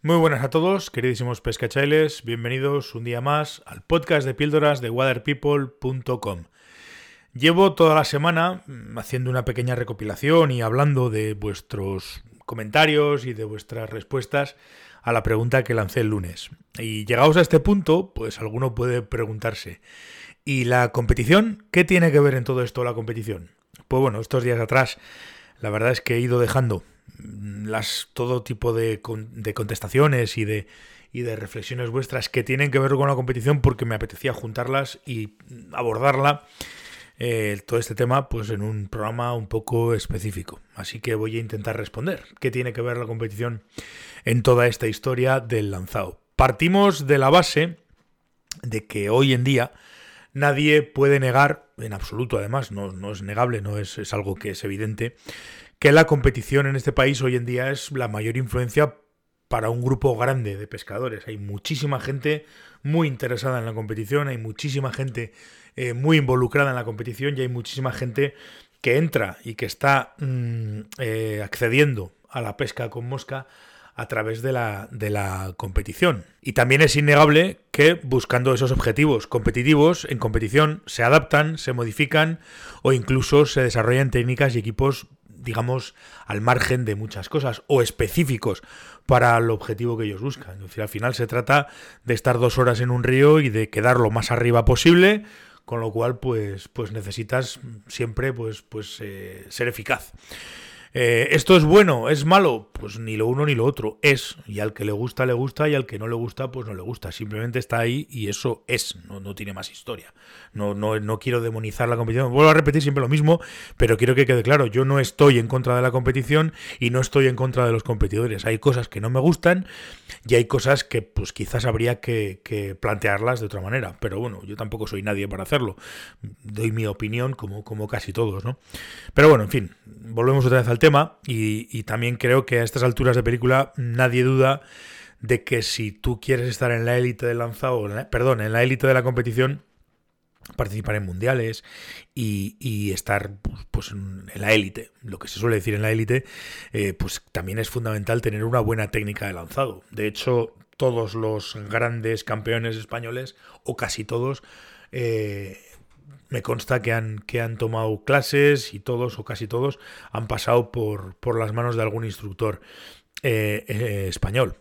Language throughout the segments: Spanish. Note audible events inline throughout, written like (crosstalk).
Muy buenas a todos, queridísimos pescachailes, bienvenidos un día más al podcast de píldoras de waterpeople.com. Llevo toda la semana mm, haciendo una pequeña recopilación y hablando de vuestros comentarios y de vuestras respuestas a la pregunta que lancé el lunes. Y llegados a este punto, pues alguno puede preguntarse, ¿y la competición? ¿Qué tiene que ver en todo esto la competición? Pues bueno, estos días atrás, la verdad es que he ido dejando las, todo tipo de, de contestaciones y de, y de reflexiones vuestras que tienen que ver con la competición porque me apetecía juntarlas y abordarla eh, todo este tema pues en un programa un poco específico. Así que voy a intentar responder. ¿Qué tiene que ver la competición en toda esta historia del lanzado? Partimos de la base de que hoy en día nadie puede negar, en absoluto además, no, no es negable, no es, es algo que es evidente, que la competición en este país hoy en día es la mayor influencia para un grupo grande de pescadores. Hay muchísima gente muy interesada en la competición, hay muchísima gente eh, muy involucrada en la competición y hay muchísima gente que entra y que está mm, eh, accediendo a la pesca con mosca a través de la, de la competición. Y también es innegable que buscando esos objetivos competitivos en competición se adaptan, se modifican o incluso se desarrollan técnicas y equipos digamos, al margen de muchas cosas o específicos para el objetivo que ellos buscan. al final se trata de estar dos horas en un río y de quedar lo más arriba posible, con lo cual, pues, pues necesitas siempre, pues, pues eh, ser eficaz. Eh, ¿Esto es bueno? ¿Es malo? Pues ni lo uno ni lo otro. Es. Y al que le gusta, le gusta. Y al que no le gusta, pues no le gusta. Simplemente está ahí y eso es. No, no tiene más historia. No, no, no quiero demonizar la competición. Vuelvo a repetir siempre lo mismo, pero quiero que quede claro. Yo no estoy en contra de la competición y no estoy en contra de los competidores. Hay cosas que no me gustan y hay cosas que pues quizás habría que, plantearlas de otra manera. Pero bueno, yo tampoco soy nadie para hacerlo. Doy mi opinión como, como casi todos, ¿no? Pero bueno, en fin, volvemos otra vez al tema y, también creo que a estas alturas de película nadie duda de que si tú quieres estar en la élite del lanzado, perdón, en la élite de la competición, participar en mundiales y, estar pues, en la élite, lo que se suele decir en la élite, eh, pues también es fundamental tener una buena técnica de lanzado. De hecho, todos los grandes campeones españoles, o casi todos, eh, me consta que han, que han tomado clases y todos o casi todos han pasado por, por las manos de algún instructor eh, eh, español.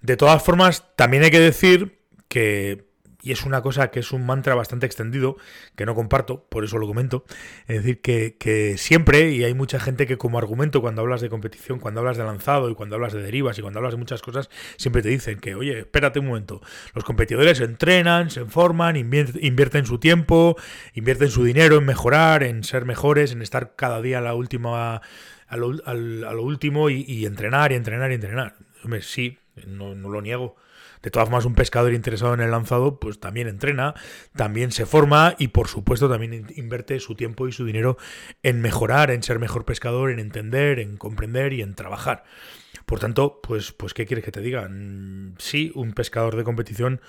De todas formas, también hay que decir que y es una cosa que es un mantra bastante extendido, que no comparto, por eso lo comento. Es decir, que, siempre, y hay mucha gente que como argumento cuando hablas de competición, cuando hablas de lanzado y cuando hablas de derivas y cuando hablas de muchas cosas, siempre te dicen que, oye, espérate un momento, los competidores entrenan, se informan, invierten su tiempo, invierten su dinero en mejorar, en ser mejores, en estar cada día a la última... A lo, último y, entrenar y entrenar y entrenar. Hombre, sí, no, no lo niego de todas formas, un pescador interesado en el lanzado, pues también entrena, también se forma y por supuesto también invierte su tiempo y su dinero en mejorar, en ser mejor pescador, en entender, en comprender y en trabajar. Por tanto, pues, pues ¿qué quieres que te diga? Mm, sí, un pescador de competición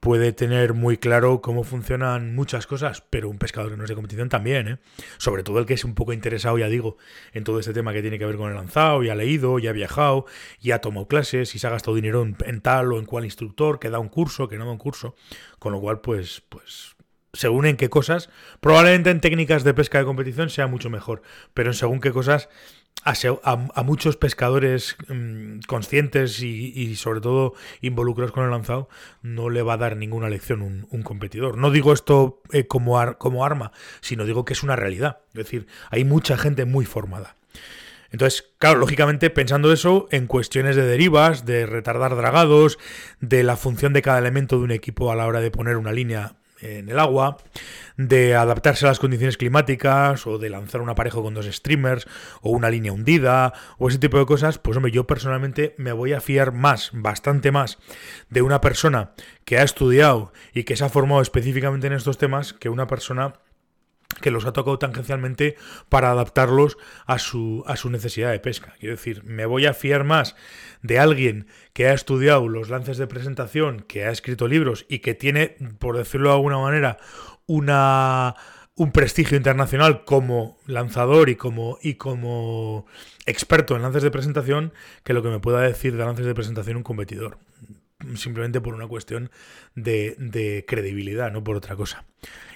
puede tener muy claro cómo funcionan muchas cosas, pero un pescador que no es de competición también, ¿eh? Sobre todo el que es un poco interesado, ya digo, en todo este tema que tiene que ver con el lanzado, y ha leído, y ha viajado, y ha tomado clases, y se ha gastado dinero en, tal o en cual instructor, que da un curso, que no da un curso, con lo cual, pues, pues, según en qué cosas, probablemente en técnicas de pesca de competición sea mucho mejor, pero en según qué cosas a, muchos pescadores mm, conscientes y, sobre todo involucrados con el lanzado no le va a dar ninguna lección un, competidor. No digo esto eh, como, como arma, sino digo que es una realidad. Es decir, hay mucha gente muy formada. Entonces, claro, lógicamente pensando eso en cuestiones de derivas, de retardar dragados, de la función de cada elemento de un equipo a la hora de poner una línea en el agua, de adaptarse a las condiciones climáticas o de lanzar un aparejo con dos streamers o una línea hundida o ese tipo de cosas, pues hombre, yo personalmente me voy a fiar más, bastante más, de una persona que ha estudiado y que se ha formado específicamente en estos temas que una persona que los ha tocado tangencialmente para adaptarlos a su, a su necesidad de pesca. Quiero decir, me voy a fiar más de alguien que ha estudiado los lances de presentación, que ha escrito libros y que tiene, por decirlo de alguna manera, una un prestigio internacional como lanzador y como, y como experto en lances de presentación que lo que me pueda decir de lances de presentación un competidor. Simplemente por una cuestión de, de credibilidad, no por otra cosa.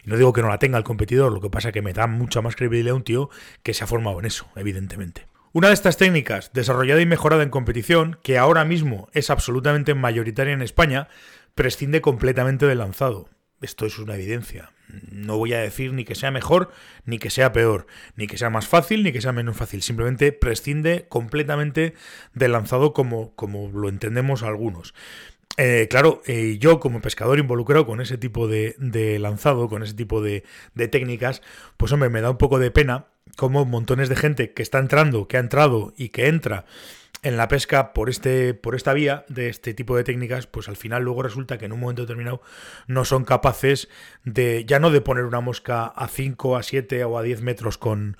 Y no digo que no la tenga el competidor, lo que pasa es que me da mucha más credibilidad un tío que se ha formado en eso, evidentemente. Una de estas técnicas, desarrollada y mejorada en competición, que ahora mismo es absolutamente mayoritaria en España, prescinde completamente del lanzado. Esto es una evidencia. No voy a decir ni que sea mejor, ni que sea peor, ni que sea más fácil, ni que sea menos fácil. Simplemente prescinde completamente del lanzado como, como lo entendemos algunos. Eh, claro, eh, yo como pescador involucrado con ese tipo de, de lanzado, con ese tipo de, de, técnicas, pues hombre, me da un poco de pena como montones de gente que está entrando, que ha entrado y que entra en la pesca por este por esta vía de este tipo de técnicas, pues al final luego resulta que en un momento determinado no son capaces de ya no de poner una mosca a 5, a 7 o a 10 metros con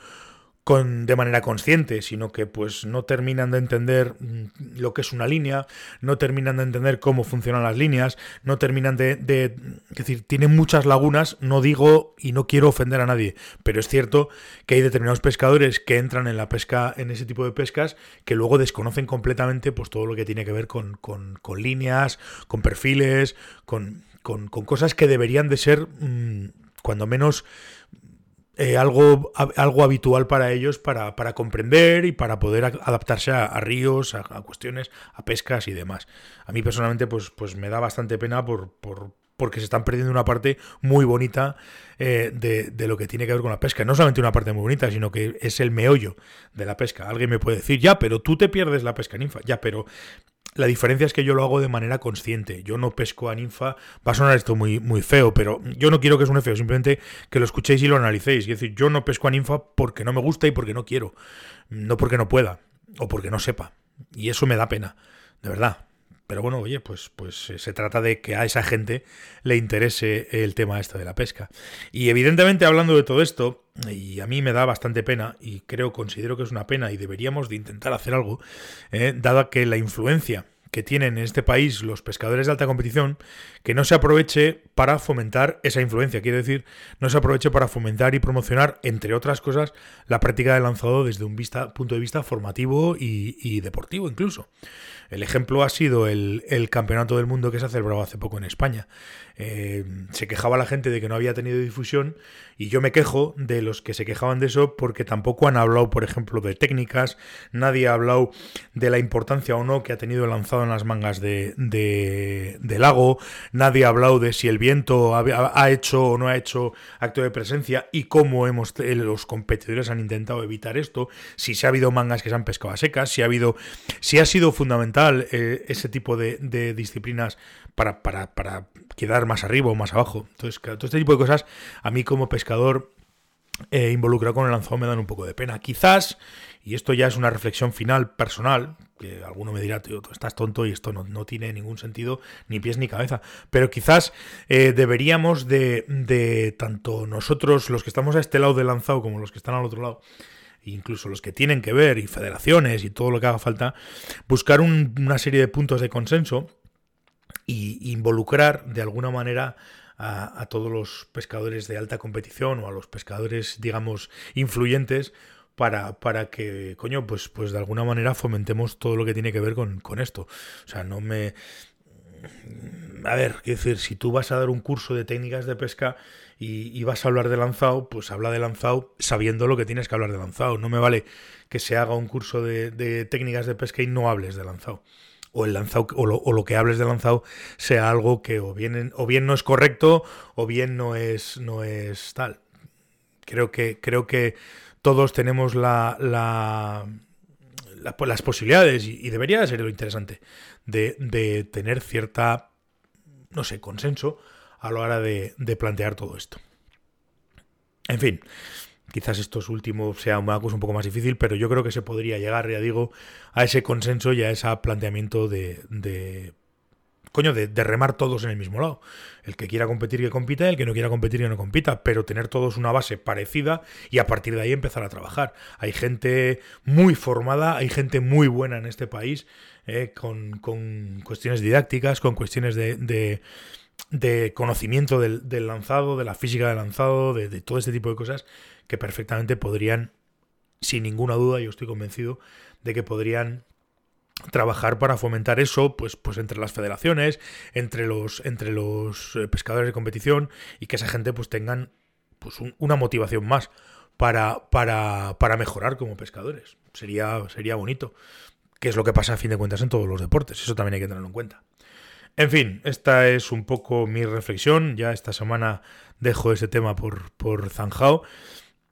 con, de manera consciente, sino que pues no terminan de entender mm, lo que es una línea, no terminan de entender cómo funcionan las líneas, no terminan de, de, es decir, tienen muchas lagunas, no digo y no quiero ofender a nadie, pero es cierto que hay determinados pescadores que entran en la pesca, en ese tipo de pescas, que luego desconocen completamente pues todo lo que tiene que ver con, con, líneas, con perfiles, con, con, cosas que deberían de ser, mmm, cuando menos, eh, algo, algo habitual para ellos para, para, comprender y para poder adaptarse a, ríos, a, a, cuestiones, a pescas y demás. A mí personalmente pues, pues me da bastante pena por, por porque se están perdiendo una parte muy bonita eh, de, de, lo que tiene que ver con la pesca. No solamente una parte muy bonita, sino que es el meollo de la pesca. Alguien me puede decir, ya, pero tú te pierdes la pesca ninfa. Ya, pero la diferencia es que yo lo hago de manera consciente. Yo no pesco a ninfa. Va a sonar esto muy, muy feo, pero yo no quiero que suene feo. Simplemente que lo escuchéis y lo analicéis. Es decir, yo no pesco a ninfa porque no me gusta y porque no quiero. No porque no pueda. O porque no sepa. Y eso me da pena. De verdad. Pero bueno, oye, pues, pues eh, se trata de que a esa gente le interese el tema este de la pesca. Y evidentemente hablando de todo esto, y a mí me da bastante pena, y creo, considero que es una pena, y deberíamos de intentar hacer algo, eh, dada que la influencia que tienen en este país los pescadores de alta competición, que no se aproveche para fomentar esa influencia. Quiere decir, no se aproveche para fomentar y promocionar, entre otras cosas, la práctica del lanzado desde un vista, punto de vista formativo y, y deportivo incluso. El ejemplo ha sido el, el, campeonato del mundo que se ha celebrado hace poco en España. Eh, se quejaba la gente de que no había tenido difusión y yo me quejo de los que se quejaban de eso porque tampoco han hablado, por ejemplo, de técnicas, nadie ha hablado de la importancia o no que ha tenido el lanzado en las mangas de, de, lago, nadie ha hablado de si el viento ha, hecho o no ha hecho acto de presencia y cómo hemos, eh, los competidores han intentado evitar esto, si se ha habido mangas que se han pescado a secas, si ha habido, si ha sido fundamental eh, ese tipo de, de disciplinas para, para, para, quedar más arriba o más abajo. Entonces, todo este tipo de cosas, a mí como pescador eh, involucrado con el lanzado me dan un poco de pena. Quizás, y esto ya es una reflexión final personal, que alguno me dirá, tío, tú estás tonto y esto no, no tiene ningún sentido, ni pies ni cabeza, pero quizás eh, deberíamos de, de, tanto nosotros, los que estamos a este lado del lanzado, como los que están al otro lado, incluso los que tienen que ver, y federaciones y todo lo que haga falta, buscar un, una serie de puntos de consenso y involucrar de alguna manera a, todos los pescadores de alta competición o a los pescadores, digamos, influyentes para, para que, coño, pues, pues de alguna manera fomentemos todo lo que tiene que ver con, con esto. O sea, no me... A ver, quiero decir, si tú vas a dar un curso de técnicas de pesca y, y, vas a hablar de lanzado, pues habla de lanzado sabiendo lo que tienes que hablar de lanzado. No me vale que se haga un curso de, de técnicas de pesca y no hables de lanzado. O el lanzado, o lo, o lo, que hables de lanzado sea algo que o bien, o bien no es correcto o bien no es, no es tal. Creo que, creo que todos tenemos la, la, la las posibilidades y, y, debería ser lo interesante de, de tener cierta, no sé, consenso a la hora de, de plantear todo esto. En fin, quizás estos últimos sea cosa un poco más difícil, pero yo creo que se podría llegar, ya digo, a ese consenso y a ese planteamiento de, coño, de, remar todos en el mismo lado. El que quiera competir que compita, el que no quiera competir que no compita, pero tener todos una base parecida y a partir de ahí empezar a trabajar. Hay gente muy formada, hay gente muy buena en este país, eh, con, con, cuestiones didácticas, con cuestiones de de conocimiento del, lanzado, de la física del lanzado, de, todo este tipo de cosas que perfectamente podrían, sin ninguna duda, yo estoy convencido de que podrían trabajar para fomentar eso pues, pues entre las federaciones, entre los, entre los eh, pescadores de competición y que esa gente pues tengan pues una motivación más para, para, para mejorar como pescadores. Sería, sería bonito. Que es lo que pasa a fin de cuentas en todos los deportes. Eso también hay que tenerlo en cuenta. En fin, esta es un poco mi reflexión. Ya esta semana dejo ese tema por, por zanjao.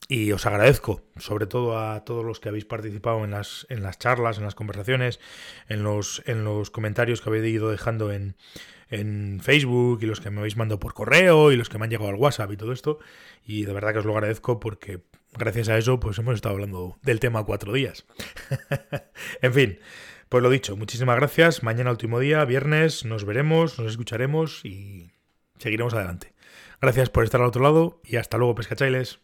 Y os agradezco, sobre todo a todos los que habéis participado en las, en las charlas, en las conversaciones, en los, en los comentarios que habéis ido dejando en, en Facebook y los que me habéis mandado por correo y los que me han llegado al WhatsApp y todo esto. Y de verdad que os lo agradezco porque gracias a eso pues hemos estado hablando del tema cuatro días. (laughs) en fin, pues lo dicho, muchísimas gracias. Mañana último día, viernes, nos veremos, nos escucharemos y seguiremos adelante. Gracias por estar al otro lado y hasta luego, pescachailes.